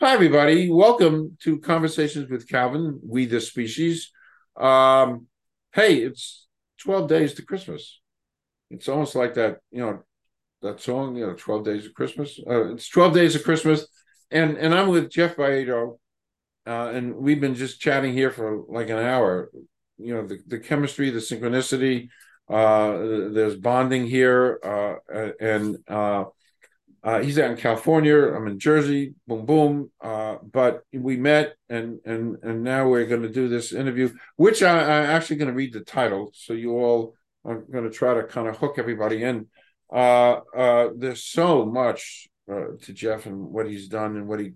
Hi, everybody. Welcome to Conversations with Calvin, We the Species. Um, hey, it's 12 days to Christmas. It's almost like that, you know, that song, you know, 12 Days of Christmas. Uh, it's 12 Days of Christmas. And and I'm with Jeff Baedo, uh, and we've been just chatting here for like an hour. You know, the, the chemistry, the synchronicity, uh, there's bonding here, uh, and uh, he's out in California. I'm in Jersey. Boom, boom. Uh, but we met, and and and now we're going to do this interview, which I, am actually going to read the title, so you all are going to try to kind of hook everybody in. Uh, uh, there's so much uh, to Jeff and what he's done and what he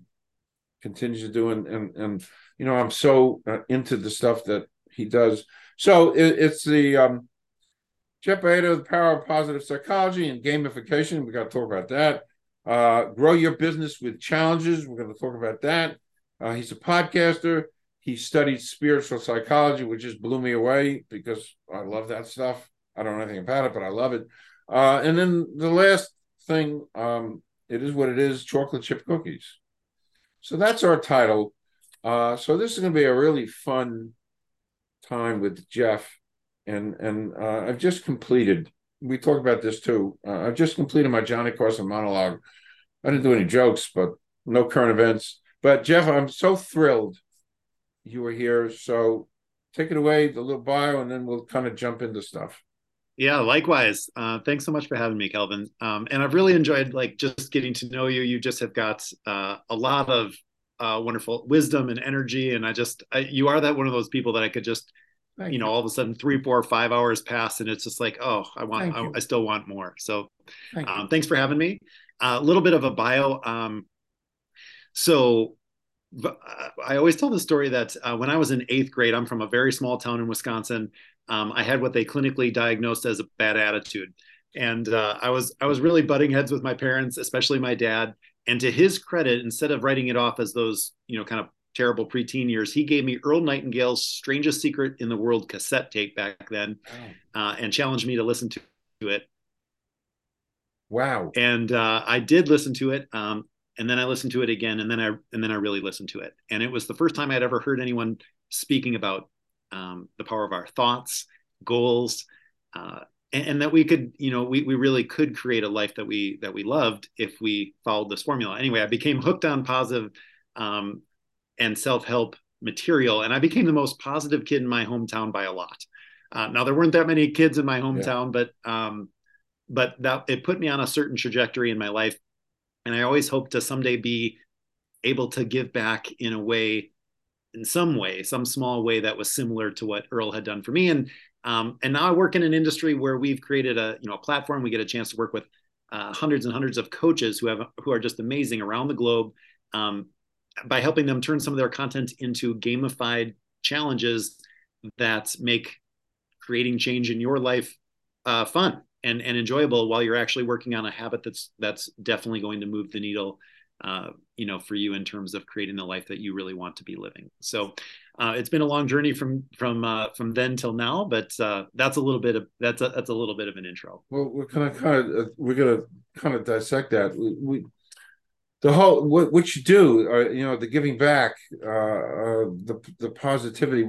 continues to do, and and, and you know I'm so uh, into the stuff that he does. So it, it's the um, Jeff Baedo, the power of positive psychology and gamification. We got to talk about that. Uh, grow your business with challenges. We're going to talk about that. Uh, he's a podcaster. He studied spiritual psychology, which just blew me away because I love that stuff. I don't know anything about it, but I love it. Uh, and then the last thing, um, it is what it is chocolate chip cookies. So that's our title. Uh, so this is going to be a really fun time with Jeff. And, and uh, I've just completed we talk about this too. Uh, I've just completed my Johnny Carson monologue. I didn't do any jokes, but no current events. But Jeff, I'm so thrilled you were here. So take it away, the little bio, and then we'll kind of jump into stuff. Yeah, likewise. Uh, thanks so much for having me, Calvin. Um, and I've really enjoyed like just getting to know you. You just have got uh, a lot of uh, wonderful wisdom and energy, and I just I, you are that one of those people that I could just Thank you know, all of a sudden three, four, five hours pass, and it's just like, oh, I want, I, I, still want more. So, Thank um, thanks for having me. A little bit of a bio. Um, so, I always tell the story that uh, when I was in eighth grade, I'm from a very small town in Wisconsin. Um, I had what they clinically diagnosed as a bad attitude, and uh, I was I was really butting heads with my parents, especially my dad. And to his credit, instead of writing it off as those you know kind of terrible preteen years, he gave me Earl Nightingale's "Strangest Secret in the World" cassette tape back then, uh, and challenged me to listen to it. Wow! And uh, I did listen to it, um, and then I listened to it again, and then I and then I really listened to it, and it was the first time I'd ever heard anyone speaking about um, the power of our thoughts, goals. Uh, and, and, that we could, you know, we, we really could create a life that we that we loved if we followed this formula. Anyway, I became hooked on positive um, and self-help material and i became the most positive kid in my hometown by a lot uh, now there weren't that many kids in my hometown yeah. but um, but that it put me on a certain trajectory in my life. And i always hope to someday be able to give back in a way in some way some small way that was similar to what earl had done for me. And um, and now i work in an industry where we've created a you know a platform. We get a chance to work with uh, hundreds and hundreds of coaches who have who are just amazing around the globe um, by helping them turn some of their content into gamified challenges that make creating change in your life uh, fun and, and enjoyable while you're actually working on a habit that's that's definitely going to move the needle uh, you know for you in terms of creating the life that you really want to be living so uh, it's been a long journey from from uh, from then till now but uh, that's a little bit of that's a that's a little bit of an intro well we're of kind of we're gonna kind of dissect that we, we the whole what, what you do, uh, you know, the giving back, uh, uh, the the positivity.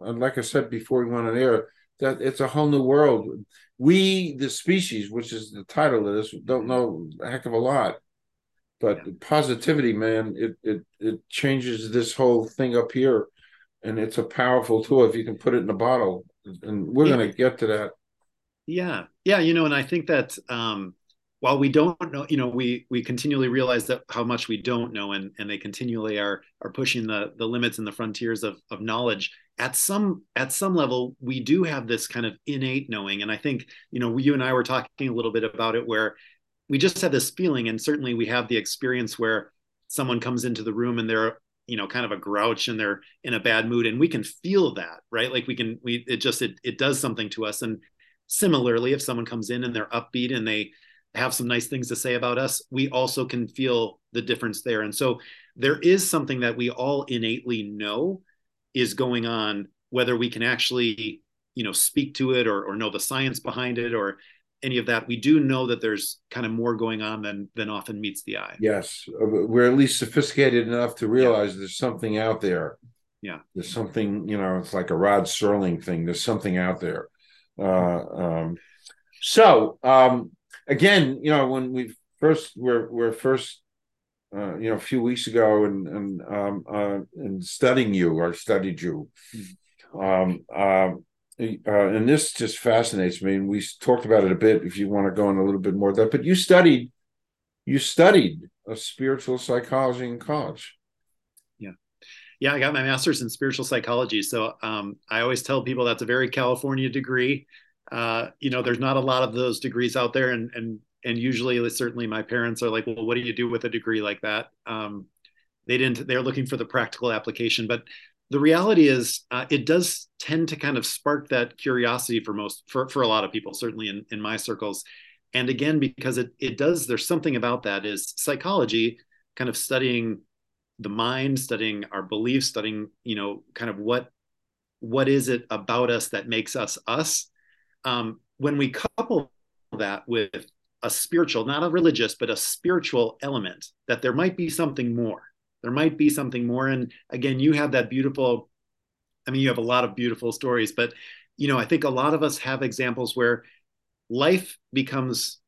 And like I said before we went on air, that it's a whole new world. We, the species, which is the title of this, don't know a heck of a lot, but yeah. positivity, man, it it it changes this whole thing up here, and it's a powerful tool if you can put it in a bottle. And we're yeah. going to get to that. Yeah, yeah, you know, and I think that. um while we don't know, you know, we we continually realize that how much we don't know, and and they continually are are pushing the the limits and the frontiers of of knowledge. At some at some level, we do have this kind of innate knowing, and I think you know, you and I were talking a little bit about it, where we just have this feeling, and certainly we have the experience where someone comes into the room and they're you know kind of a grouch and they're in a bad mood and we can feel that right like we can we it just it, it does something to us and similarly if someone comes in and they're upbeat and they have some nice things to say about us, we also can feel the difference there. And so there is something that we all innately know is going on, whether we can actually, you know, speak to it or, or know the science behind it or any of that, we do know that there's kind of more going on than than often meets the eye. Yes, uh, we're at least sophisticated enough to realize yeah. there's something out there. Yeah, there's something. You know, it's like a Rod Serling thing. There's something out there. Uh, um, so um, again, you know, when we first were were first, uh, you know, a few weeks ago, and and um, uh, and studying you or studied you. Mm-hmm. Um, um, uh, and this just fascinates me. And we talked about it a bit. If you want to go in a little bit more of that, but you studied, you studied a spiritual psychology in college. Yeah, yeah. I got my master's in spiritual psychology. So um, I always tell people that's a very California degree. Uh, you know, there's not a lot of those degrees out there, and and and usually, certainly, my parents are like, "Well, what do you do with a degree like that?" Um, they didn't. They're looking for the practical application, but the reality is uh, it does tend to kind of spark that curiosity for most for, for a lot of people certainly in, in my circles and again because it, it does there's something about that is psychology kind of studying the mind studying our beliefs studying you know kind of what what is it about us that makes us us um, when we couple that with a spiritual not a religious but a spiritual element that there might be something more. There might be something more. And again you have that beautiful i mean you have a lot of beautiful stories but you know i think a lot of us have examples where life becomes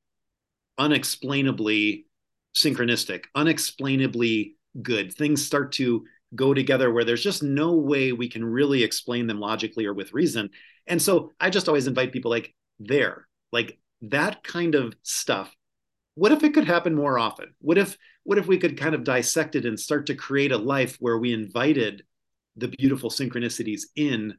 unexplainably synchronistic unexplainably good. Things start to go together where there's just no way we can really explain them logically or with reason and so i just always invite people like there like that kind of stuff. What if it could happen more often? What if what if we could kind of dissect it and start to create a life where we invited the beautiful synchronicities in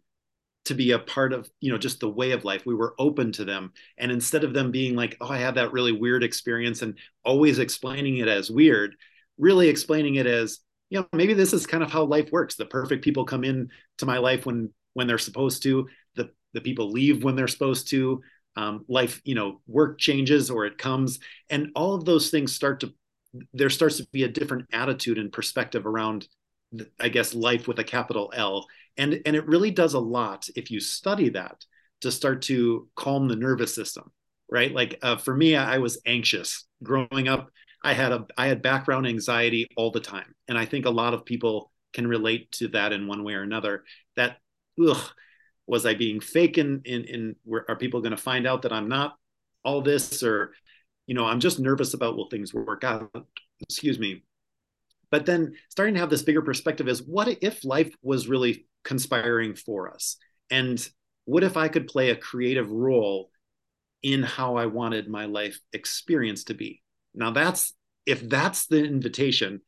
to be a part of you know just the way of life? We were open to them. And instead of them being like oh i had that really weird experience and always explaining it as weird really explaining it as you know maybe this is kind of how life works. The perfect people come in to my life when when they're supposed to the people leave when they're supposed to um, life you know work changes or it comes. And all of those things start to there starts to be a different attitude and perspective around i guess life with a capital l. And and it really does a lot if you study that to start to calm the nervous system right? Like uh, for me I, I was anxious. Growing up i had a i had background anxiety all the time. And i think a lot of people can relate to that in one way or another. That ugh, was I being fake in in, in where are people going to find out that I'm not all this? Or you know I'm just nervous about will things work out? Excuse me. But then starting to have this bigger perspective is what if life was really conspiring for us? And what if I could play a creative role in how I wanted my life experience to be? Now that's if that's the invitation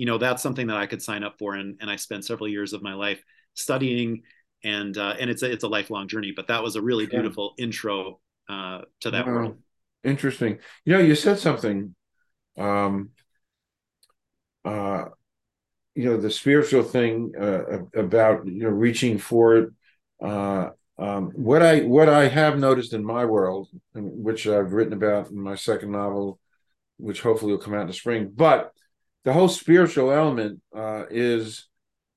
you know that's something that I could sign up for. And, and I spent several years of my life studying and uh, and it's a it's a lifelong journey. But that was a really beautiful yeah. intro uh, to that world. Interesting. You know, you said something. Um, uh, you know, the spiritual thing uh, about you know reaching for it. Uh, um, what I what I have noticed in my world, which I've written about in my second novel, which hopefully will come out in the spring, but the whole spiritual element uh, is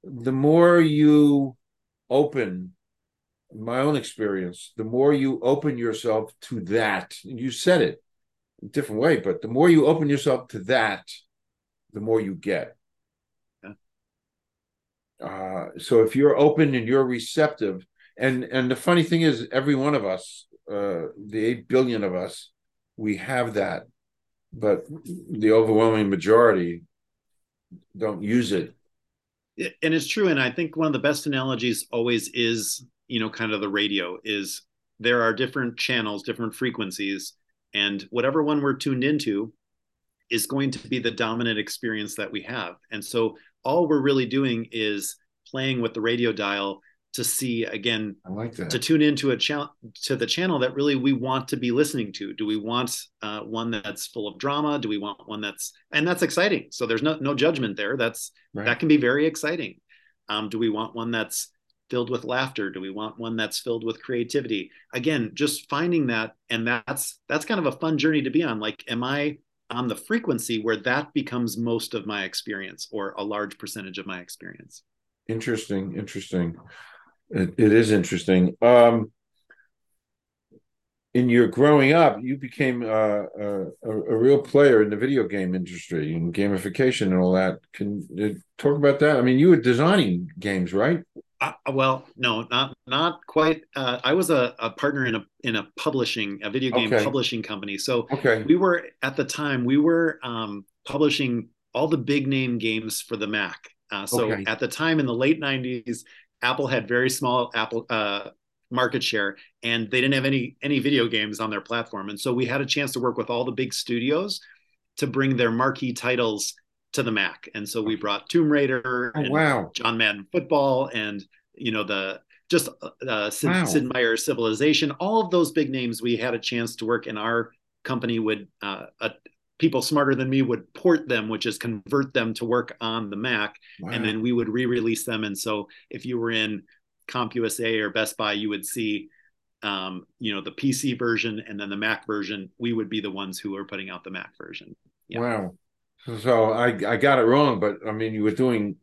the more you open my own experience the more you open yourself to that you said it a different way but the more you open yourself to that the more you get yeah. uh, so if you're open and you're receptive and and the funny thing is every one of us uh, the 8 billion of us we have that but the overwhelming majority don't use it and it's true and i think one of the best analogies always is you know kind of the radio is there are different channels different frequencies and whatever one we're tuned into is going to be the dominant experience that we have. And so all we're really doing is playing with the radio dial to see again I like that. to tune into a channel to the channel that really we want to be listening to. Do we want uh, one that's full of drama? Do we want one that's and that's exciting. So there's no no judgment there. That's right. that can be very exciting. Um, do we want one that's filled with laughter? Do we want one that's filled with creativity? Again just finding that and that's that's kind of a fun journey to be on. Like am i on the frequency where that becomes most of my experience or a large percentage of my experience? Interesting interesting it, it is interesting. Um, in your growing up, you became uh, a, a, real player in the video game industry and gamification and all that. Can you talk about that? I mean, you were designing games, right? Uh, well, no, not not quite. Uh, I was a, a, partner in a in a publishing a video game okay. publishing company. So okay. we were at the time we were um, publishing all the big name games for the Mac. Uh, so okay. at the time in the late '90s, Apple had very small Apple uh, market share and they didn't have any any video games on their platform. And so we had a chance to work with all the big studios to bring their marquee titles to the mac. And so we brought tomb raider oh, wow. John madden football and you know the just uh, sid, wow. sid meier civilization. All of those big names we had a chance to work and our company would uh, uh, people smarter than me would port them which is convert them to work on the mac wow. and then we would re-release them and so if you were in CompUSA or Best Buy, you would see, um, you know, the PC version and then the Mac version. We would be the ones who are putting out the Mac version. Yeah. Wow. So I I got it wrong, but I mean, you were doing.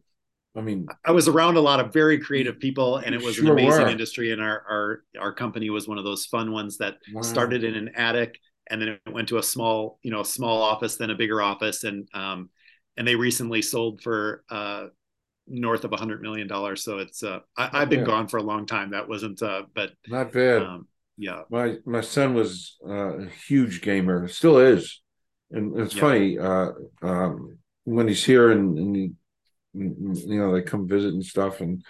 I mean, I was around a lot of very creative people, and it was sure an amazing were. industry. And our our our company was one of those fun ones that wow. started in an attic, and then it went to a small, you know, a small office, then a bigger office, and um, and they recently sold for uh, north of a hundred million dollars. So it's uh, I, have been yeah. gone for a long time. That wasn't uh, but not bad. Um, yeah, my my son was uh, a huge gamer, still is, and it's yeah. funny uh, um, when he's here and, and he, you know they come visit and stuff, and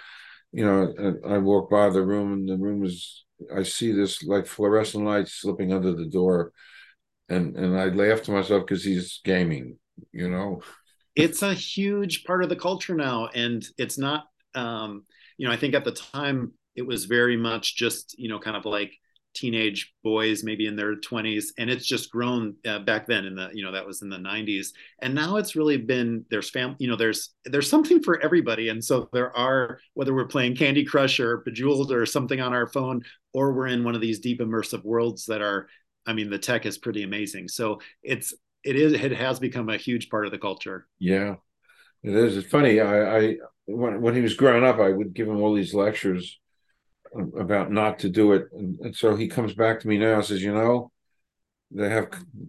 you know I walk by the room and the room is I see this like fluorescent light slipping under the door, and and I laugh to myself because he's gaming, you know? It's a huge part of the culture now and it's not um, you know i think at the time it was very much just you know kind of like teenage boys maybe in their 20s and it's just grown uh, back then in the you know that was in the 90s and now it's really been there's fam you know there's there's something for everybody. And so there are whether we're playing candy crush or bejeweled or something on our phone or we're in one of these deep immersive worlds that are i mean the tech is pretty amazing so it's it is it has become a huge part of the culture. Yeah, it is. It's funny. I, I when when he was growing up, I would give him all these lectures about not to do it, and, and so he comes back to me now and says, you know, they have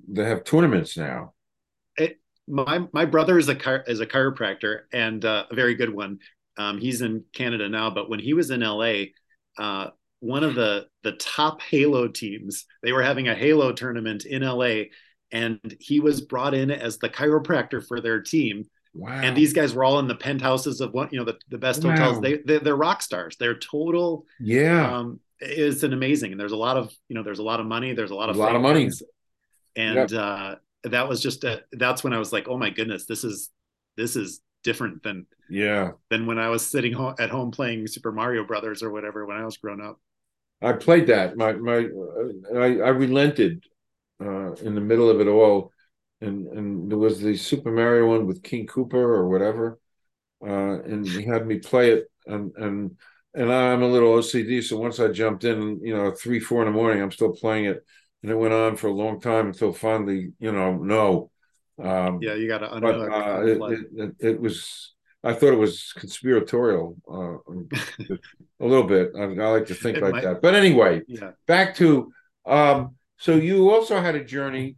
they have tournaments now. It, my my brother is a is a chiropractor and uh, a very good one. Um, he's in Canada now, but when he was in LA, uh, one of the the top Halo teams, they were having a Halo tournament in LA, and he was brought in as the chiropractor for their team. Wow. And these guys were all in the penthouses of one, you know, the, the best wow. hotels. They, they are rock stars. They're total. Yeah. Um, it's an amazing, and there's a lot of, you know, there's a lot of money. There's a lot of a lot of money. And yep. uh, that was just a, that's when I was like, oh my goodness, this is, this is different than, yeah, than when I was sitting home at home playing Super Mario Brothers or whatever when I was growing up. I played that. My, my, I, I relented uh, in the middle of it all, and and there was the Super Mario one with King Koopa or whatever, uh, and he had me play it, and and and I'm a little OCD, so once I jumped in, you know, three four in the morning, I'm still playing it, and it went on for a long time until finally, you know, no. Um, yeah, you got to unhook. But, uh, it, it, it, it, was. I thought it was conspiratorial uh, a little bit. I, I like to think like might, that. But anyway, yeah. back to um, so you also had a journey,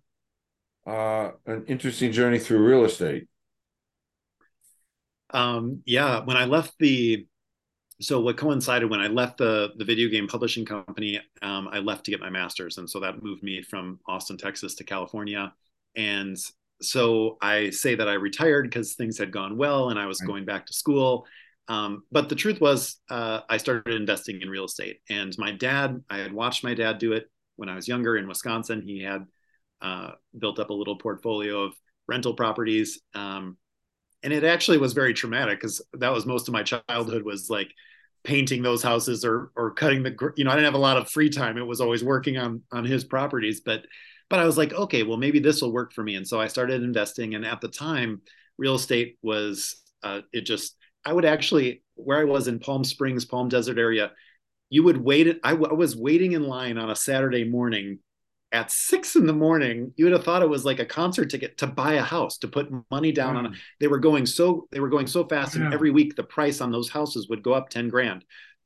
uh, an interesting journey through real estate. Um, yeah, when I left the, so what coincided when I left the the video game publishing company, um, I left to get my master's, and so that moved me from Austin, Texas, to California, and so I say that I retired because things had gone well and I was right. going back to school. Um, but the truth was, uh, I started investing in real estate. And my dad, I had watched my dad do it when I was younger in Wisconsin, he had uh, built up a little portfolio of rental properties. Um, and it actually was very traumatic because that was most of my childhood was like painting those houses or or cutting the you know I didn't have a lot of free time. It was always working on on his properties, but but I was like, okay, well maybe this will work for me. And so I started investing. And at the time, real estate was uh, it just I would actually where I was in Palm Springs, Palm Desert area you would wait. I, w- I was waiting in line on a Saturday morning at six in the morning. You would have thought it was like a concert ticket to buy a house, to put money down on. A, they were going so they were going so fast, yeah. and every week the price on those houses would go up ten grand.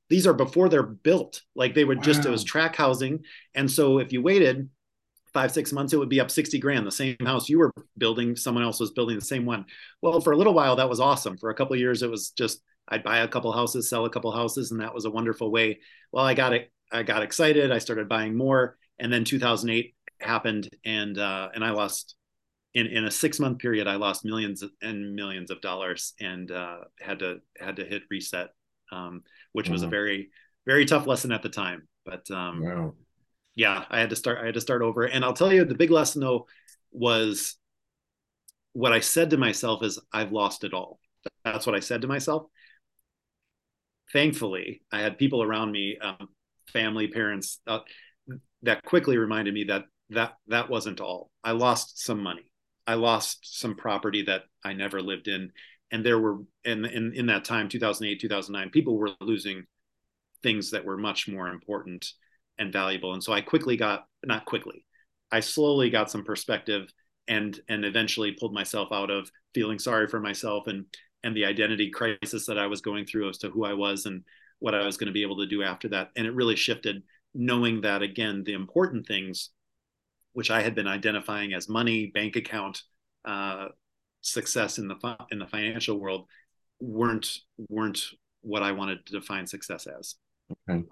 these are before they're built. Like they would wow. just it was track housing, and so if you waited five six months, it would be up sixty grand. The same house you were building, someone else was building the same one. Well, for a little while that was awesome. For a couple years, it was just I'd buy a couple houses, sell a couple houses, and that was a wonderful way. Well, I got it. I got excited. I started buying more, and then 2008 happened, and uh, and I lost in in a six month period. I lost millions and millions of dollars, and uh, had to had to hit reset, um, which was a very very tough lesson at the time. But um, wow. Yeah, I had to start. I had to start over, and I'll tell you the big lesson though was what I said to myself is I've lost it all. That's what I said to myself thankfully, I had people around me, um, family, parents, uh, that quickly reminded me that that that wasn't all. I lost some money. I lost some property that I never lived in, and there were in in in that time, 2008, 2009, people were losing things that were much more important and valuable. And so I quickly got not quickly, I slowly got some perspective and and eventually pulled myself out of feeling sorry for myself and and the identity crisis that I was going through as to who I was and what I was going to be able to do after that. And it really shifted knowing that again, the important things, which I had been identifying as money, bank account, uh, success in the in the financial world, weren't weren't what I wanted to define success as. Okay.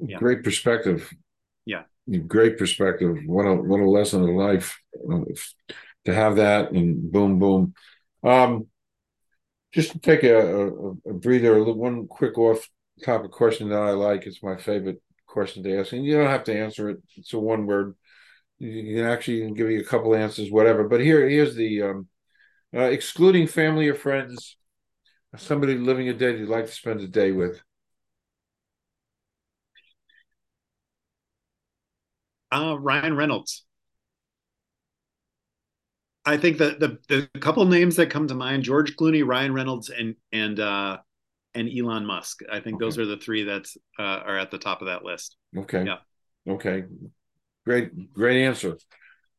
Yeah. Great perspective. Yeah. Great perspective. What a what a lesson of life to have that and boom boom. Um, just to take a, a, a breather, one quick off topic question that I like. It's my favorite question to ask, and you don't have to answer it. It's a one word. You can actually give you a couple answers, whatever. But here, here's the um, uh, excluding family or friends, somebody living a day you'd like to spend a day with. Uh, Ryan Reynolds. I think that the the couple names that come to mind: George Clooney, Ryan Reynolds, and and uh, and Elon Musk. I think okay. those are the three that uh, are at the top of that list. Okay. Yeah. Okay. Great, great answer.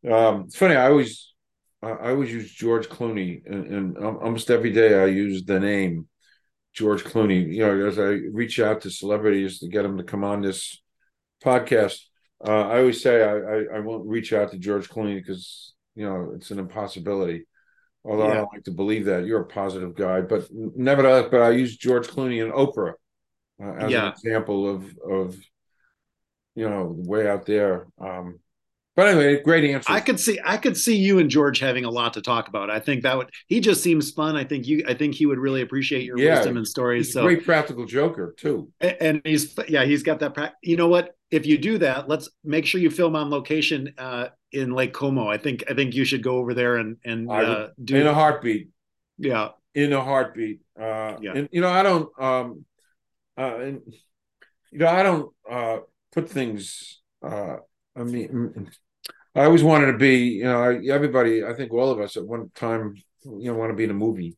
Um, it's funny. I always, I always use George Clooney, and, and almost every day I use the name George Clooney. You know, as I reach out to celebrities to get them to come on this podcast, uh, I always say I, I, I won't reach out to George Clooney because you know it's an impossibility. Although yeah. I don't like to believe that you're a positive guy, but nevertheless, but I use George Clooney and Oprah uh, as yeah. an example of of you know way out there. Um, but anyway, great answer. I could see I could see you and George having a lot to talk about. I think that would he just seems fun. I think you I think he would really appreciate your yeah, wisdom and stories. so great practical joker too. And, and he's yeah, he's got that pra- you know what? If you do that, let's make sure you film on location uh, in Lake Como. I think I think you should go over there and and uh, do in a heartbeat. Yeah, in a heartbeat. Uh, yeah, and, you know I don't um, uh, and, you know I don't uh, put things. Uh, I mean, I always wanted to be. You know, everybody. I think all of us at one time, you know, want to be in a movie.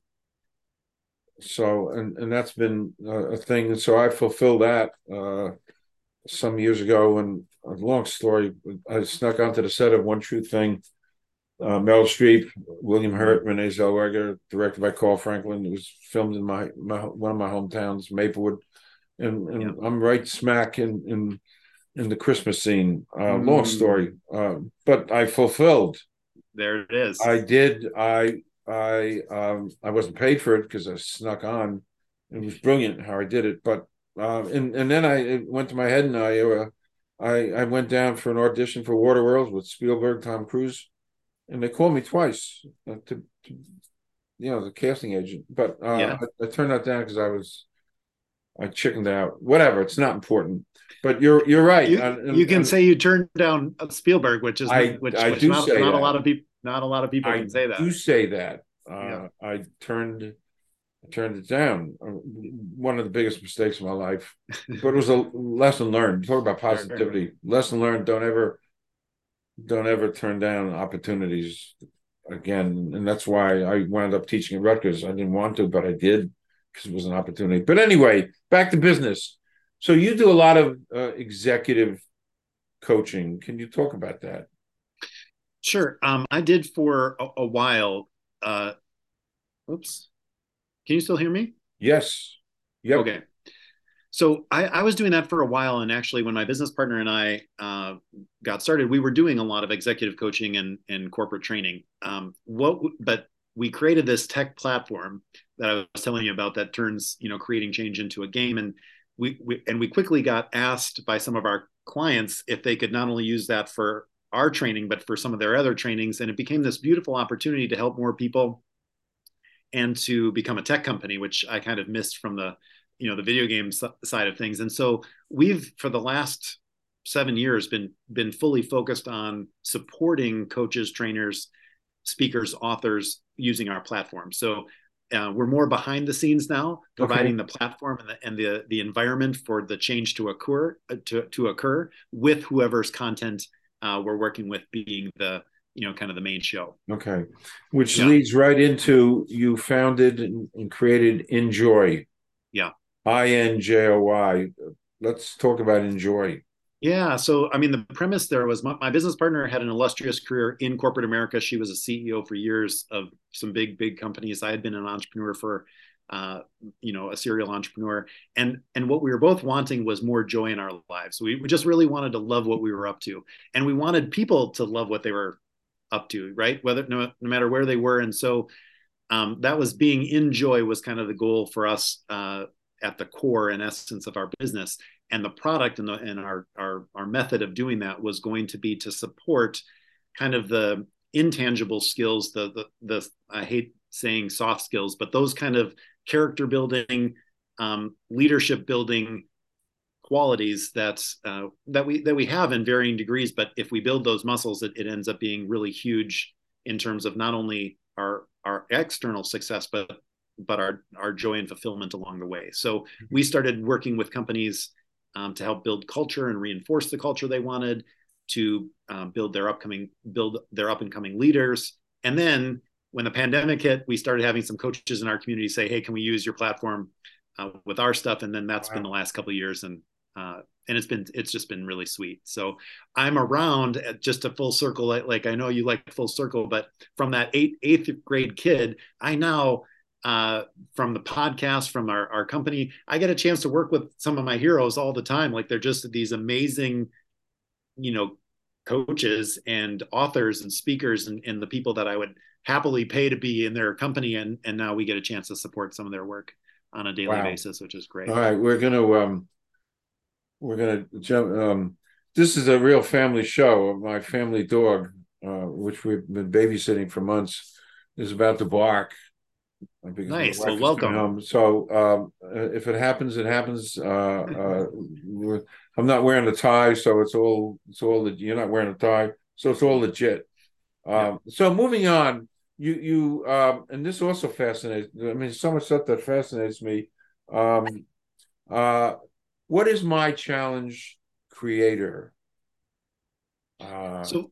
So and and that's been a thing. So I fulfill that uh, some years ago and a long story. I snuck onto the set of One True Thing. Uh, Meryl Streep, William Hurt, Renee Zellweger, directed by Carl Franklin. It was filmed in my, my one of my hometowns, Maplewood, and, and yeah. I'm right smack in in in the Christmas scene. Uh, mm. Long story, uh, but I fulfilled. There it is. I did. I I um, I wasn't paid for it because I snuck on. It was brilliant how I did it, but uh, and and then I went to my head and I uh, I, I went down for an audition for Waterworld with Spielberg, Tom Cruise, and they called me twice uh, to, to, you know, the casting agent. But uh, yeah. I, I, turned that down because I was, I chickened out. Whatever, it's not important. But you're you're right. You, and, you can and, say you turned down Spielberg, which is I, which, I which do not, say not a lot of people not a lot of people I can say that. Do say that. Uh, yeah. I turned I turned it down. Uh, one of the biggest mistakes of my life, but it was a lesson learned. Talk about positivity. Lesson learned. Don't ever, don't ever turn down opportunities again. And that's why I wound up teaching at Rutgers. I didn't want to, but I did because it was an opportunity. But anyway, back to business. So you do a lot of uh, executive coaching. Can you talk about that? Sure. Um, I did for a, a while. Uh, oops can you still hear me? Yes. Yep. Okay. so I, I, was doing that for a while, and actually, when my business partner and I uh, got started, we were doing a lot of executive coaching and, and corporate training. Um, what, but we created this tech platform that I was telling you about that turns, you know, creating change into a game, and we, we and we quickly got asked by some of our clients if they could not only use that for our training, but for some of their other trainings, and it became this beautiful opportunity to help more people and to become a tech company, which I kind of missed from the you know the video game side of things and so we've for the last seven years been been fully focused on supporting coaches trainers speakers authors using our platform so uh, we're more behind the scenes now providing okay. the platform and the, and the the environment for the change to occur uh, to, to occur with whoever's content uh, we're working with being the you know kind of the main show okay which yeah. leads right into you founded and, created enjoy yeah I N J O Y. Let's talk about enjoy. Yeah. So, I mean, the premise there was my, my, business partner had an illustrious career in corporate America. She was a CEO for years of some big, big companies. I had been an entrepreneur for, uh, you know, a serial entrepreneur. And and what we were both wanting was more joy in our lives. We, we just really wanted to love what we were up to, and we wanted people to love what they were up to, right? Whether no, no matter where they were. And so um, that was being in joy was kind of the goal for us uh, at the core and essence of our business and the product and, the, and our, our our method of doing that was going to be to support kind of the intangible skills the the, the i hate saying soft skills but those kind of character building um, leadership building qualities that uh, that we that we have in varying degrees but if we build those muscles it, it ends up being really huge in terms of not only our our external success but but our our joy and fulfillment along the way. So we started working with companies um, to help build culture and reinforce the culture they wanted, to um, build their upcoming build their up and coming leaders, and then when the pandemic hit, we started having some coaches in our community say, "Hey, can we use your platform uh, with our stuff?" And then that's wow. been the last couple of years, and uh, and it's been it's just been really sweet. So I'm around at just a full circle. Like, like I know you like full circle, but from that eighth eighth grade kid, I now uh, from the podcast, from our, our company. I get a chance to work with some of my heroes all the time. Like they're just these amazing, you know, coaches and authors and speakers and, and the people that I would happily pay to be in their company. And, and now we get a chance to support some of their work on a daily wow. basis, which is great. All right. We're going to, um, we're going to jump. Um, this is a real family show. My family dog, uh, which we've been babysitting for months, is about to bark Nice. Well, welcome. Home. So um, uh, if it happens, it happens. Uh, uh, I'm not wearing a tie, so it's all it's all the you're not wearing a tie, so it's all legit. Um, yeah. So moving on, you you um, and this also fascinates. I mean, so much stuff that fascinates me. Um, uh, what is my challenge creator? Uh, so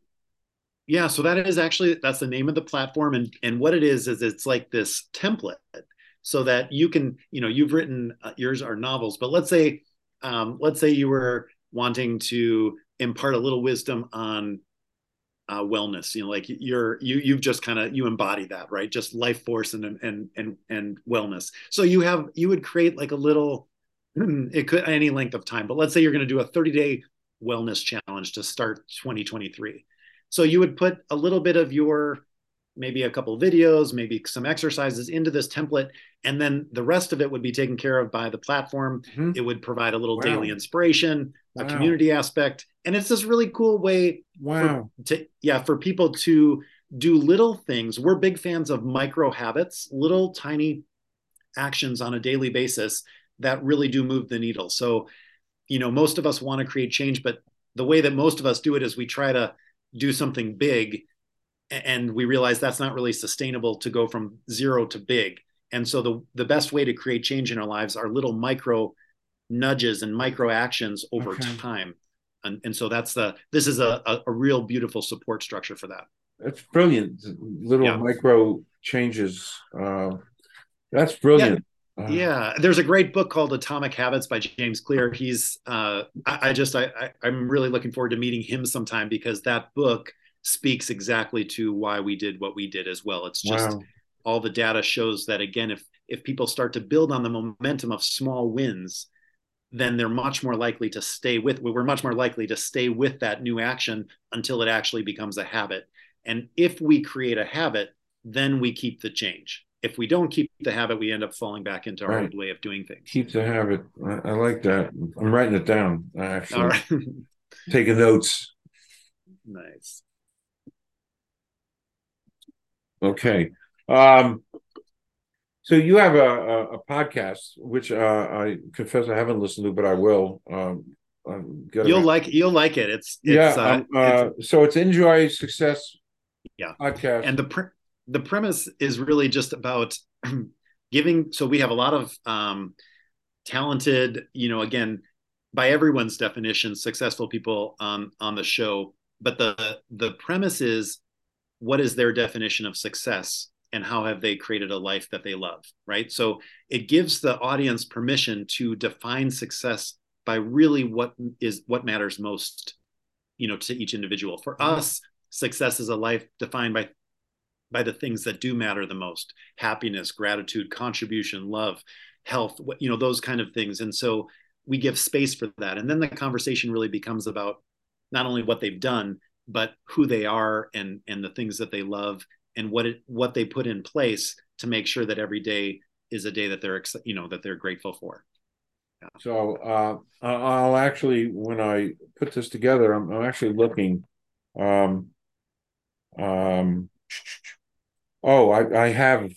yeah so that is actually that's the name of the platform and and what it is is it's like this template so that you can you know you've written uh, yours are novels but let's say um, let's say you were wanting to impart a little wisdom on uh, wellness you know like you're you you've just kind of you embody that right just life force and and and and wellness so you have you would create like a little it could any length of time but let's say you're going to do a 30 day wellness challenge to start 2023 so you would put a little bit of your maybe a couple videos, maybe some exercises into this template, and then the rest of it would be taken care of by the platform. Mm-hmm. It would provide a little wow. daily inspiration, wow. a community aspect, and it's this really cool way. Wow. For, to yeah, for people to do little things. We're big fans of micro habits, little tiny actions on a daily basis that really do move the needle. So, you know, most of us want to create change, but the way that most of us do it is we try to do something big and we realize that's not really sustainable to go from zero to big and so the the best way to create change in our lives are little micro nudges and micro actions over okay. time and, and so that's the this is a, a, a, real beautiful support structure for that that's brilliant little yeah. micro changes uh, that's brilliant uh, yeah, there's a great book called Atomic Habits by James Clear. He's uh, I, I, just I, I am really looking forward to meeting him sometime because that book speaks exactly to why we did what we did as well. It's just wow. all the data shows that again, if if people start to build on the momentum of small wins, then they're much more likely to stay with we're much more likely to stay with that new action until it actually becomes a habit and if we create a habit then we keep the change if we don't keep the habit we end up falling back into our right. old way of doing things keep the habit I, I, like that i'm writing it down I actually All right. taking notes nice okay um so you have a, a, a podcast, which uh, I confess I haven't listened to, but I will. Um, you'll like you'll like it. It's, it's yeah. Uh, uh, it's, so it's enjoy success. Yeah, podcast. And the pre- the premise is really just about giving. So we have a lot of um, talented, you know, again, by everyone's definition, successful people on on the show. But the the premise is, what is their definition of success? and how have they created a life that they love right so it gives the audience permission to define success by really what is what matters most you know to each individual for us success is a life defined by by the things that do matter the most happiness gratitude contribution love health you know those kind of things. And so we give space for that. And then the conversation really becomes about not only what they've done but who they are and and the things that they love and what it what they put in place to make sure that every day is a day that they're you know that they're grateful for. Yeah. so uh, i'll actually when i put this together i'm, I'm actually looking um um oh i i have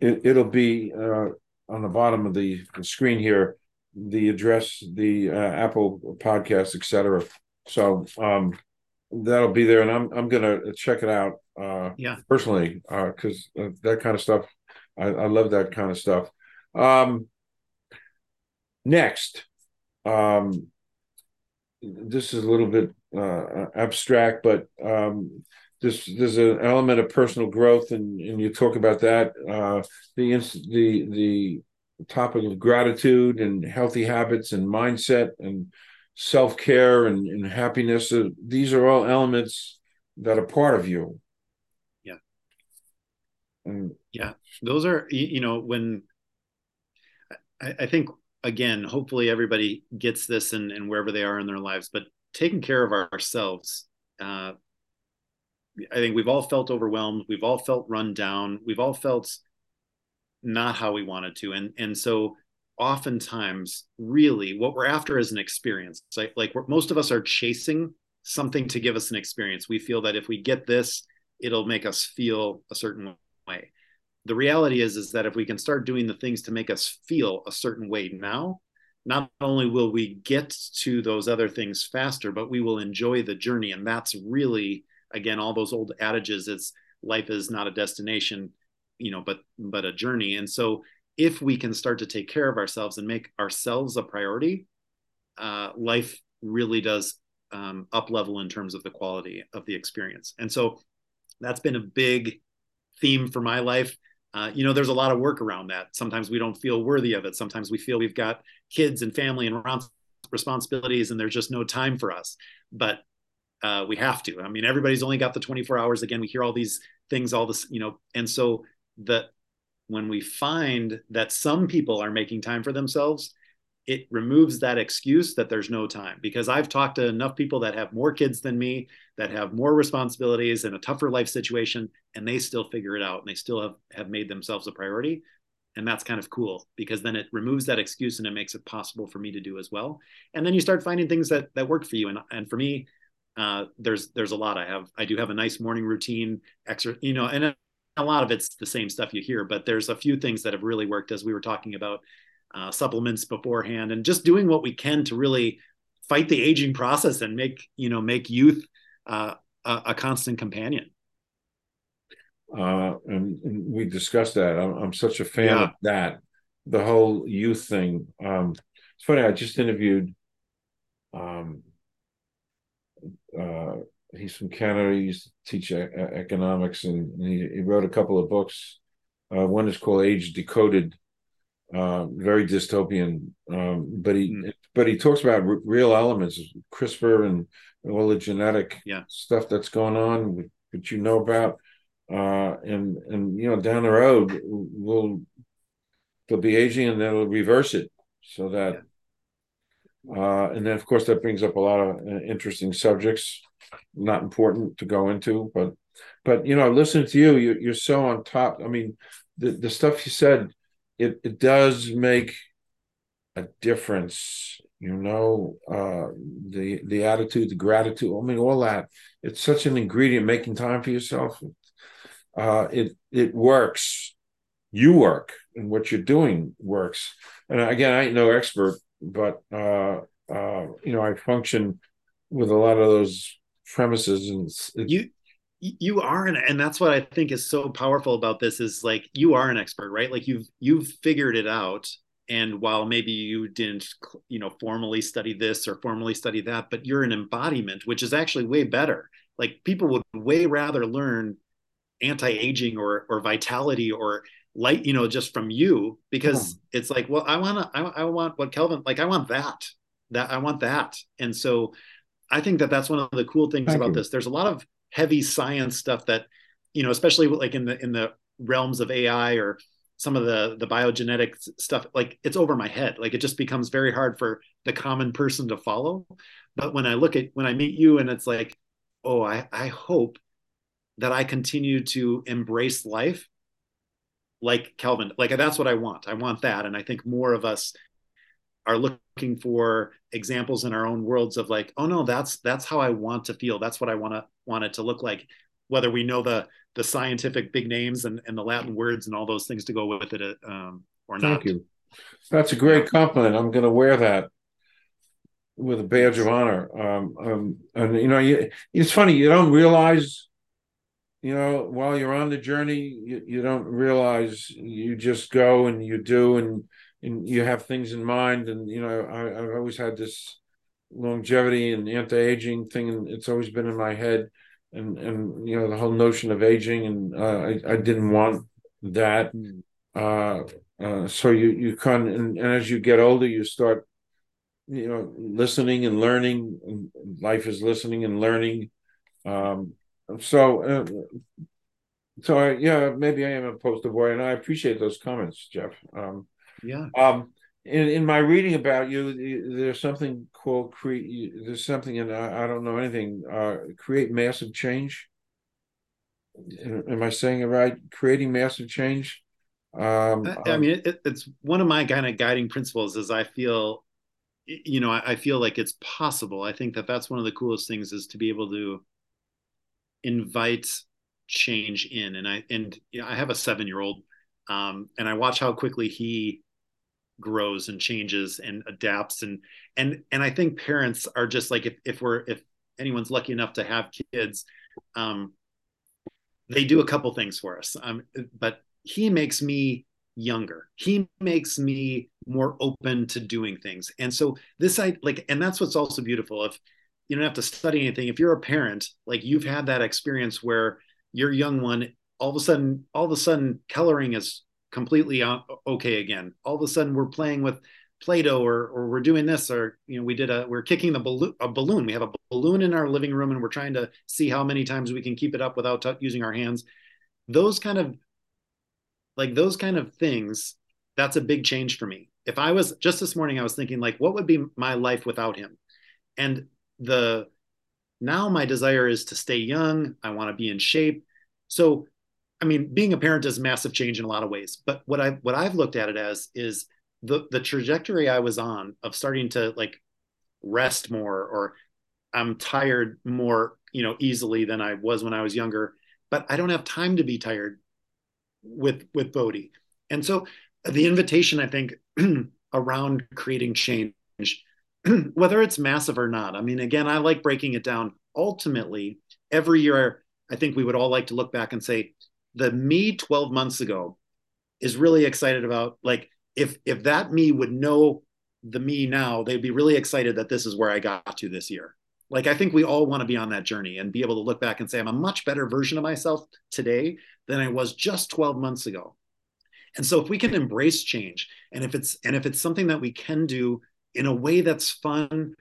it, will be uh, on the bottom of the, the, screen here the address the uh, apple podcast etc so um that'll be there and i'm i'm gonna check it out uh, yeah, personally, because uh, that kind of stuff, I, I, love that kind of stuff. Um, next, um, this is a little bit uh, abstract, but um, this there's an element of personal growth, and, and you talk about that. Uh, the the the topic of gratitude and healthy habits and mindset and self care and, and happiness. Uh, these are all elements that are part of you. Mm. yeah, those are you know when I, I think again, hopefully everybody gets this and, and wherever they are in their lives, but taking care of ourselves. Uh, I think we've all felt overwhelmed. We've all felt run down. We've all felt not how we wanted to. And, and so oftentimes really what we're after is an experience. Like, like most of us are chasing something to give us an experience. We feel that if we get this, it'll make us feel a certain way. The reality is is that if we can start doing the things to make us feel a certain way now, not only will we get to those other things faster, but we will enjoy the journey. And that's really, again, all those old adages. It's life is not a destination, you know, but but a journey. And so if we can start to take care of ourselves and make ourselves a priority, uh, life really does um, up level in terms of the quality of the experience. And so that's been a big theme for my life. Uh, you know, there's a lot of work around that. Sometimes we don't feel worthy of it. Sometimes we feel we've got kids and family and responsibilities, and there's just no time for us. But uh, we have to. I mean, everybody's only got the 24 hours. Again, we hear all these things, all this, you know, and so the when we find that some people are making time for themselves, it removes that excuse that there's no time because I've talked to enough people that have more kids than me, that have more responsibilities and a tougher life situation, and they still figure it out and they still have, have made themselves a priority. And that's kind of cool because then it removes that excuse and it makes it possible for me to do as well. And then you start finding things that that work for you. And and for me, uh, there's there's a lot. I have I do have a nice morning routine, extra, you know, and a lot of it's the same stuff you hear, but there's a few things that have really worked as we were talking about uh, supplements beforehand, and just doing what we can to really fight the aging process and make you know make youth uh, a, a, constant companion. Uh, and, and, we discussed that. I'm, I'm such a fan yeah. of that. The whole youth thing. Um, it's funny. I just interviewed. Um, uh, he's from Canada. He used to teach economics, and he, he, wrote a couple of books. Uh, one is called Age Decoded, uh, very dystopian. Um, but he mm. but he talks about r- real elements, CRISPR and all the genetic yeah. stuff that's going on, that you know about. Uh, and and you know down the road we'll they'll be aging and they'll reverse it so that Uh, and then, of course, that brings up a lot of uh, interesting subjects, not important to go into, but but you know, listening to you, you you're so on top. I mean, the the stuff you said, it it does make a difference. You know, uh, the the attitude, the gratitude. I mean, all that. It's such an ingredient. Making time for yourself. Uh, it it works. You work, and what you're doing works. And again, I ain't no expert, but uh, uh, you know, I function with a lot of those premises, and you you are an, and that's what i think is so powerful about this is like you are an expert right? Like you've you've figured it out and while maybe you didn't you know formally study this or formally study that but you're an embodiment which is actually way better. Like people would way rather learn anti-aging or or vitality or light you know just from you because oh. it's like well i want to I, I want what Calvin like i want that that i want that and so i think that that's one of the cool things Thank about you. this there's a lot of heavy science stuff that you know especially like in the in the realms of ai or some of the the biogenetic stuff like it's over my head like it just becomes very hard for the common person to follow but when i look at when i meet you and it's like oh i i hope that i continue to embrace life like Calvin like that's what i want i want that and i think more of us are looking for examples in our own worlds of like oh no that's that's how i want to feel that's what i want to want it to look like whether we know the the scientific big names and, and the Latin words and all those things to go with it um, or not. Thank you. That's a great compliment. I'm going to wear that with a badge of honor. Um, um, and you know, you, it's funny you don't realize, you know, while you're on the journey, you, you don't realize you just go and you do and and you have things in mind. And you know, I, I've always had this longevity and anti-aging thing, and it's always been in my head and and you know the whole notion of aging and uh, I, I didn't want that hmm. uh, uh, so you you can and, and, as you get older you start you know listening and learning life is listening and learning um, so uh, so I, yeah maybe I am a poster boy and I appreciate those comments Jeff um, yeah um, in, in my reading about you, there's something called create. There's something, and I, I don't know anything. Uh, create massive change. Am I saying it right? Creating massive change. Um, I, I mean, it, it's one of my kind of guiding principles. Is I feel, you know, I, I feel like it's possible. I think that that's one of the coolest things is to be able to invite change in. And I and you know, I have a seven year old, um, and I watch how quickly he grows and changes and adapts. And and and i think parents are just like if, if we're if anyone's lucky enough to have kids um they do a couple things for us. Um but he makes me younger. He makes me more open to doing things. And so this i like and that's what's also beautiful. If you don't have to study anything if you're a parent like you've had that experience where your young one all of a sudden all of a sudden coloring is completely okay again. All of a sudden, we're playing with Play-Doh, or or we're doing this, or you know, we did a we're kicking the balloon a balloon. We have a balloon in our living room, and we're trying to see how many times we can keep it up without t- using our hands. Those kind of like those kind of things. That's a big change for me. If I was just this morning, I was thinking like, what would be my life without him? And the now my desire is to stay young. I want to be in shape. So I mean, being a parent is a massive change in a lot of ways. But what I what I've looked at it as is the the trajectory I was on of starting to like rest more or I'm tired more, you know, easily than I was when I was younger. But I don't have time to be tired with with Bodhi. And so the invitation, I think, around creating change, whether it's massive or not. I mean, again, I like breaking it down. Ultimately, every year, I think we would all like to look back and say, the me 12 months ago is really excited about like if if that me would know the me now they'd be really excited that this is where i got to this year like i think we all want to be on that journey and be able to look back and say i'm a much better version of myself today than i was just 12 months ago and so if we can embrace change and if it's and if it's something that we can do in a way that's fun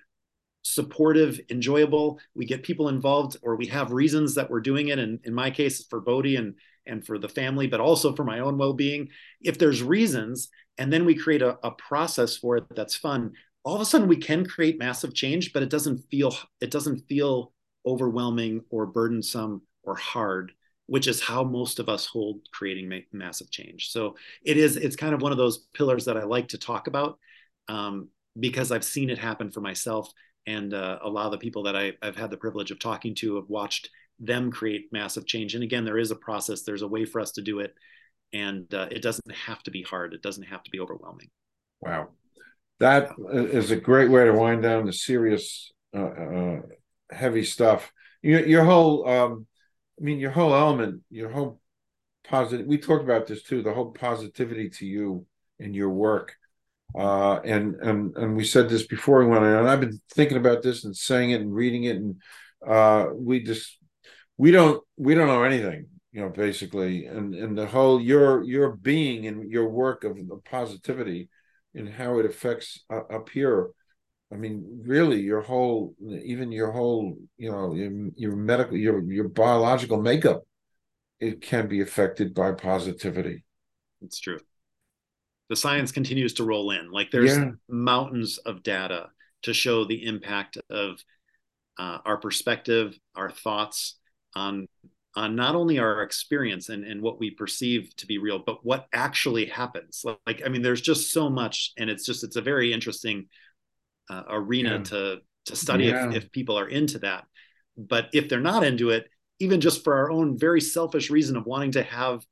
supportive, enjoyable. We get people involved, or we have reasons that we're doing it. And in my case, for Bodhi and and for the family, but also for my own well-being. If there's reasons, and then we create a, a process for it that's fun, all of a sudden we can create massive change but it doesn't feel it doesn't feel overwhelming or burdensome or hard which is how most of us hold creating ma- massive change so it is it's kind of one of those pillars that i like to talk about um, because i've seen it happen for myself and uh, a lot of the people that I, have had the privilege of talking to have watched them create massive change. And again there is a process there's a way for us to do it. And uh, it doesn't have to be hard. It doesn't have to be overwhelming. Wow. That is a great way to wind down the serious uh, uh heavy stuff. Your, your whole um, i mean your whole element your whole positive we talked about this too the whole positivity to you in your work uh, and and and we said this before we went on i've been thinking about this and saying it and reading it and uh, we just we don't we don't know anything you know basically. And and the whole your your being and your work of, of positivity and how it affects uh, up here. I mean really your whole even your whole you know your, your medical your your biological makeup it can be affected by positivity. It's true the science continues to roll in like there's yeah. mountains of data to show the impact of uh, our perspective our thoughts on on not only our experience and, and what we perceive to be real, but what actually happens. Like, like I mean, there's just so much, and it's just it's a very interesting uh, arena yeah. to to study yeah. if, if people are into that. But if they're not into it, even just for our own very selfish reason of wanting to have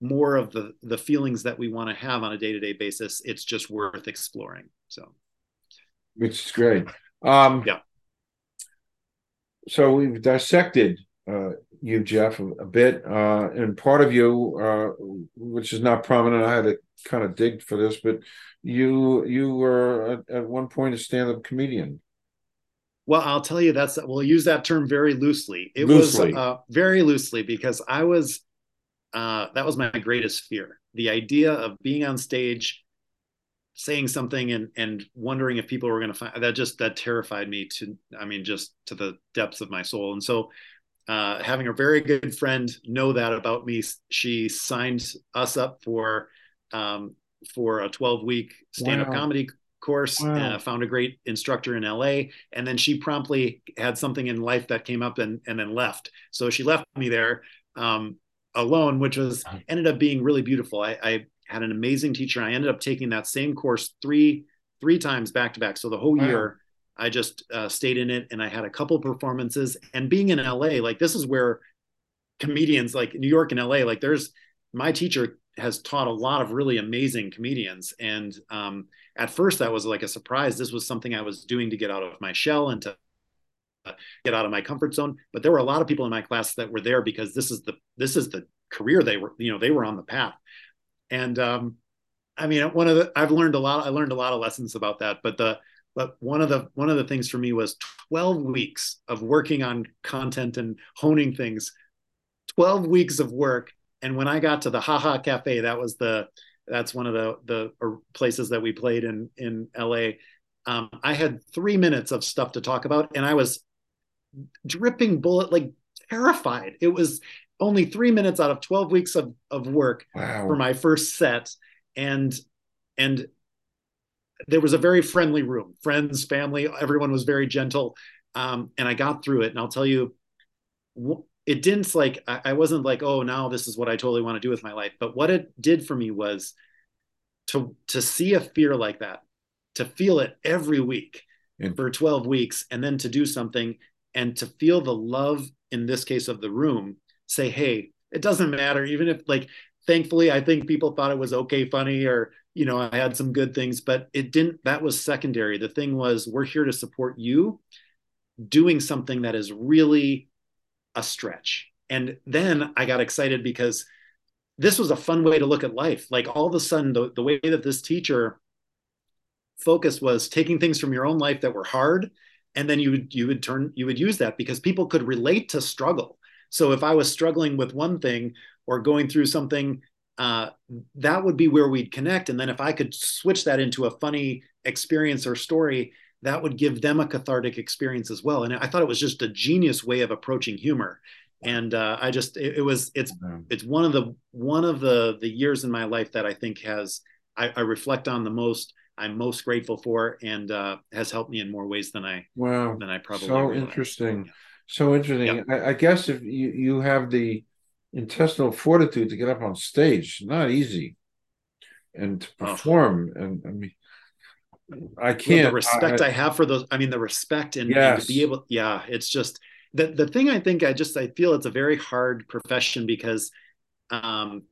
more of the the feelings that we want to have on a day to day basis, it's just worth exploring. So, which is great. Um, yeah. So we've dissected uh, you, Jeff, a, bit, uh, and part of you, uh, which is not prominent. I had to kind of dig for this, but you you were at, at one point a stand-up comedian. Well, I'll tell you that's we'll use that term very loosely. It loosely. was uh, very loosely because I was uh, that was my greatest fear. The idea of being on stage, saying something and and wondering if people were going to find that just that terrified me to I mean just to the depths of my soul. And so uh, having a very good friend know that about me, she signed us up for um, for a 12 week stand up wow. comedy course. Wow. Uh, found a great instructor in LA, and then she promptly had something in life that came up and and then left. So she left me there um, alone, which was ended up being really beautiful. I, I, had an amazing teacher. I ended up taking that same course three three times back to back. So the whole wow. year I just uh, stayed in it and I had a couple performances. And being in LA, like this is where comedians like New York and LA, like there's my teacher has taught a lot of really amazing comedians. And um, at first, that was like a surprise. This was something I was doing to get out of my shell and to get out of my comfort zone. But there were a lot of people in my class that were there because this is the this is the career they were you know they were on the path. And um, I mean, one of the I've learned a lot. I learned a lot of lessons about that. But the but one of the one of the things for me was 12 weeks of working on content and honing things 12 weeks of work and when i got to the haha cafe that was the that's one of the the places that we played in in la um, i had three minutes of stuff to talk about and i was dripping bullet like terrified it was only three minutes out of 12 weeks of, of work wow. for my first set and and there was a very friendly room, friends, family, everyone was very gentle. Um, and I got through it. And I'll tell you, it didn't like, I, wasn't like, oh, now this is what I totally want to do with my life. But what it did for me was to, to see a fear like that, to feel it every week for 12 weeks, and then to do something and to feel the love in this case of the room say, hey, it doesn't matter. Even if like, thankfully, I think people thought it was okay, funny, or you know, I had some good things, but it didn't, that was secondary. The thing was, we're here to support you doing something that is really a stretch. And then I got excited because this was a fun way to look at life. Like all of a sudden, the, the way that this teacher focus was taking things from your own life that were hard and then you would you would turn you would use that because people could relate to struggle so if i was struggling with one thing or going through something uh, that would be where we'd connect. And then if I could switch that into a funny experience or story, that would give them a cathartic experience as well. And I thought it was just a genius way of approaching humor. And uh, I just it, it, was it's it's one of the one of the the years in my life that I think has I, I reflect on the most. I'm most grateful for, and uh, has helped me in more ways than I wow than I probably. So realized. interesting, Yeah. so interesting. I, I guess if you you have the intestinal fortitude to get up on stage, not easy, and to Oh. perform, and I mean, I can't. the respect I, have for those. I mean, the respect and, and to be able. Yeah, it's just the the thing. I think I just I feel it's a very hard profession because um,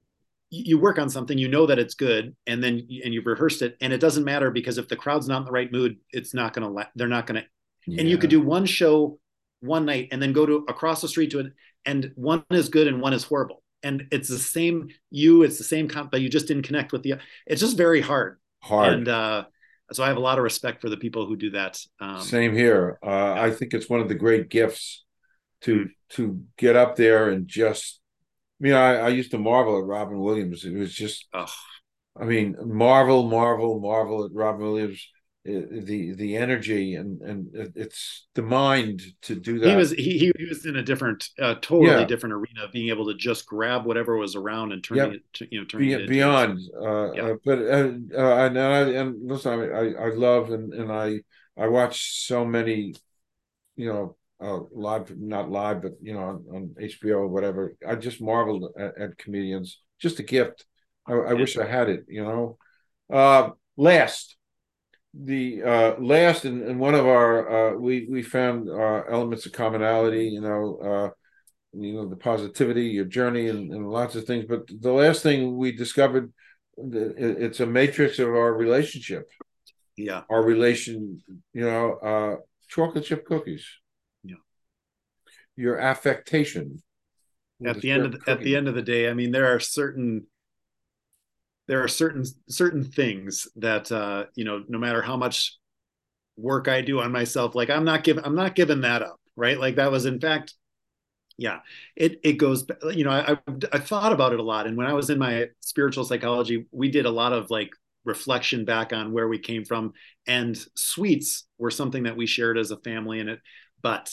you work on something, you know that it's good, and then and you've rehearsed it, and it doesn't matter because if the crowd's not in the right mood, it's not gonna. La- they're not gonna. And you could do one show one night and then go to across the street to it, and one is good and one is horrible, and it's the same you, it's the same comp, but you just didn't connect with the. It's just very hard hard. and uh, so I have a lot of respect for the people who do that. Um, Same here. Uh, I think it's one of the great gifts to to get up there and just. I mean, I, I used to marvel at Robin Williams. It was just, oh, I mean, marvel, marvel, marvel at Robin Williams. uh, The the energy and and it's the mind to do that. he was he, he he was in a different, uh, totally Yeah. different arena, being able to just grab whatever was around and turn Yep. it, to, you know, turn Be, it beyond. Uh, Yeah. uh, but uh, uh, and I and listen, I, I I love and and I I watch so many, you know, uh, live not live, but you know, on, on HBO or whatever. I just marveled at, at comedians. Just a gift. I, I Yeah. wish I had it. You know. Uh, last, the uh, last in, in one of our uh, we we found uh, elements of commonality. You know. Uh, you know the positivity your journey and, and lots of things but the last thing we discovered it- it's a matrix of our relationship yeah, our relation you know uh chocolate chip cookies. Your affectation at the end of the, at the end of the day, I mean, there are certain there are certain certain things that uh, you know, no matter how much work I do on myself, like I'm not giving I'm not giving that up, right? Like that was in fact, yeah, it it goes. You know, I I thought about it a lot, and when I was in my spiritual psychology, we did a lot of like reflection back on where we came from, and sweets were something that we shared as a family, and it, but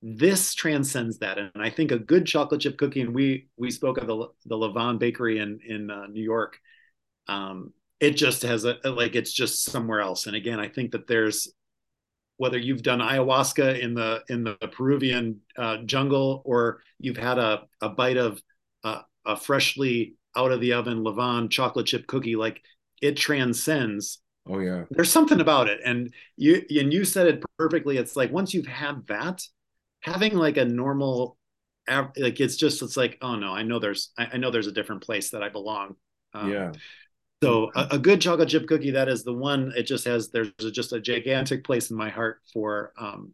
this transcends that. And i think a good chocolate chip cookie and we we spoke of the the Levain bakery in in uh, new york um it just has a like it's just somewhere else. And again i think that there's whether you've done ayahuasca in the in the peruvian uh, jungle or you've had a, a bite of uh, a freshly out of the oven Levain chocolate chip cookie like it transcends. Oh yeah. There's something about it. And you and you said it perfectly. It's like once you've had that having like a normal like it's just it's like oh no i know there's i, know there's a different place that i belong. Um, yeah. so a, a, good chocolate chip cookie that is the one it just has there's just a gigantic place in my heart for um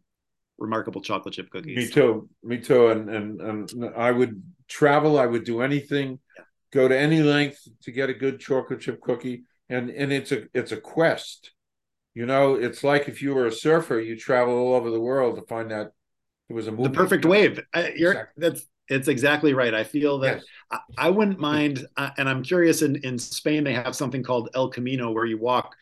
remarkable chocolate chip cookies. me too me too and and and i would travel i would do anything yeah. go to any length to get a good chocolate chip cookie and and it's a it's a quest. You know it's like if you were a surfer you travel all over the world to find that it was a movie. the perfect wave I, you're exactly. that's it's exactly right i feel that yes. I, I, wouldn't mind uh, and i'm curious in in spain they have something called el camino where you walk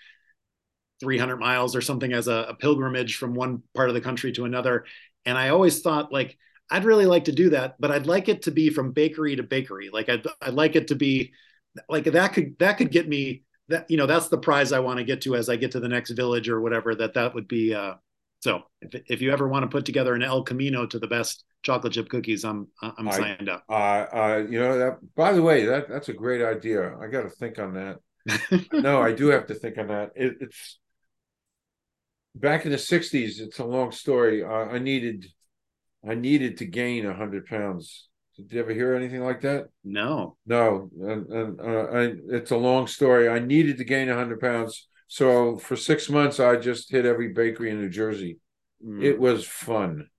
300 miles or something as a, a pilgrimage from one part of the country to another and i always thought like i'd really like to do that but i'd like it to be from bakery to bakery like i'd, I'd like it to be like that could that could get me that you know that's the prize i want to get to as i get to the next village or whatever that that would be uh so if, if you ever want to put together an El Camino to the best chocolate chip cookies, I'm I'm I, signed up. Uh, uh, you know that. By the way, that that's a great idea. I got to think on that. no, I do have to think on that. It, it's back in the '60s. It's a long story. Uh, I needed, I needed to gain hundred pounds. Did you ever hear anything like that? No, no, and, and uh, I, it's a long story. I needed to gain hundred pounds. So for six months, I just hit every bakery in New Jersey. Mm. It was fun,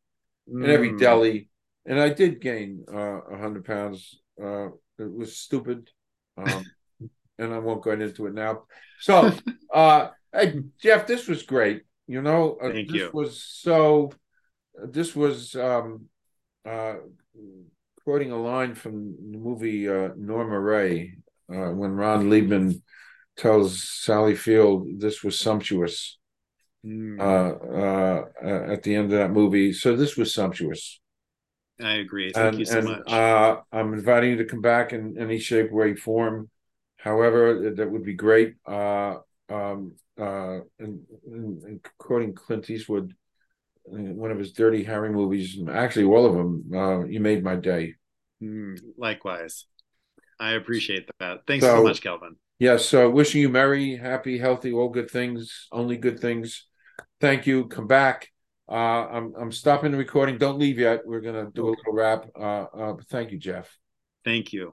mm. and every deli, and I did gain uh, hundred pounds. Uh, it was stupid, um, and I won't go into it now. So, uh, hey, Jeff, this was great. You know, uh, Thank this you. was so. This was um, uh, quoting a line from the movie uh, Norma Rae when Ron Leibman tells Sally Field this was sumptuous mm. uh, uh, at the end of that movie. So this was sumptuous. I agree. Thank and, you so and, much. Uh, I'm inviting you to come back in any shape, way, form. However, that would be great. Uh, um, uh, and, and quoting Clint Eastwood, one of his Dirty Harry movies, actually all of them. Uh, you made my day. Mm, likewise, I appreciate that. Thanks so, so much, Calvin. Yes. So, wishing you merry, happy, healthy, all good things, only good things. Thank you. Come back. Uh, I'm I'm stopping the recording. Don't leave yet. We're gonna do a little wrap. Uh, uh, thank you, Jeff. Thank you.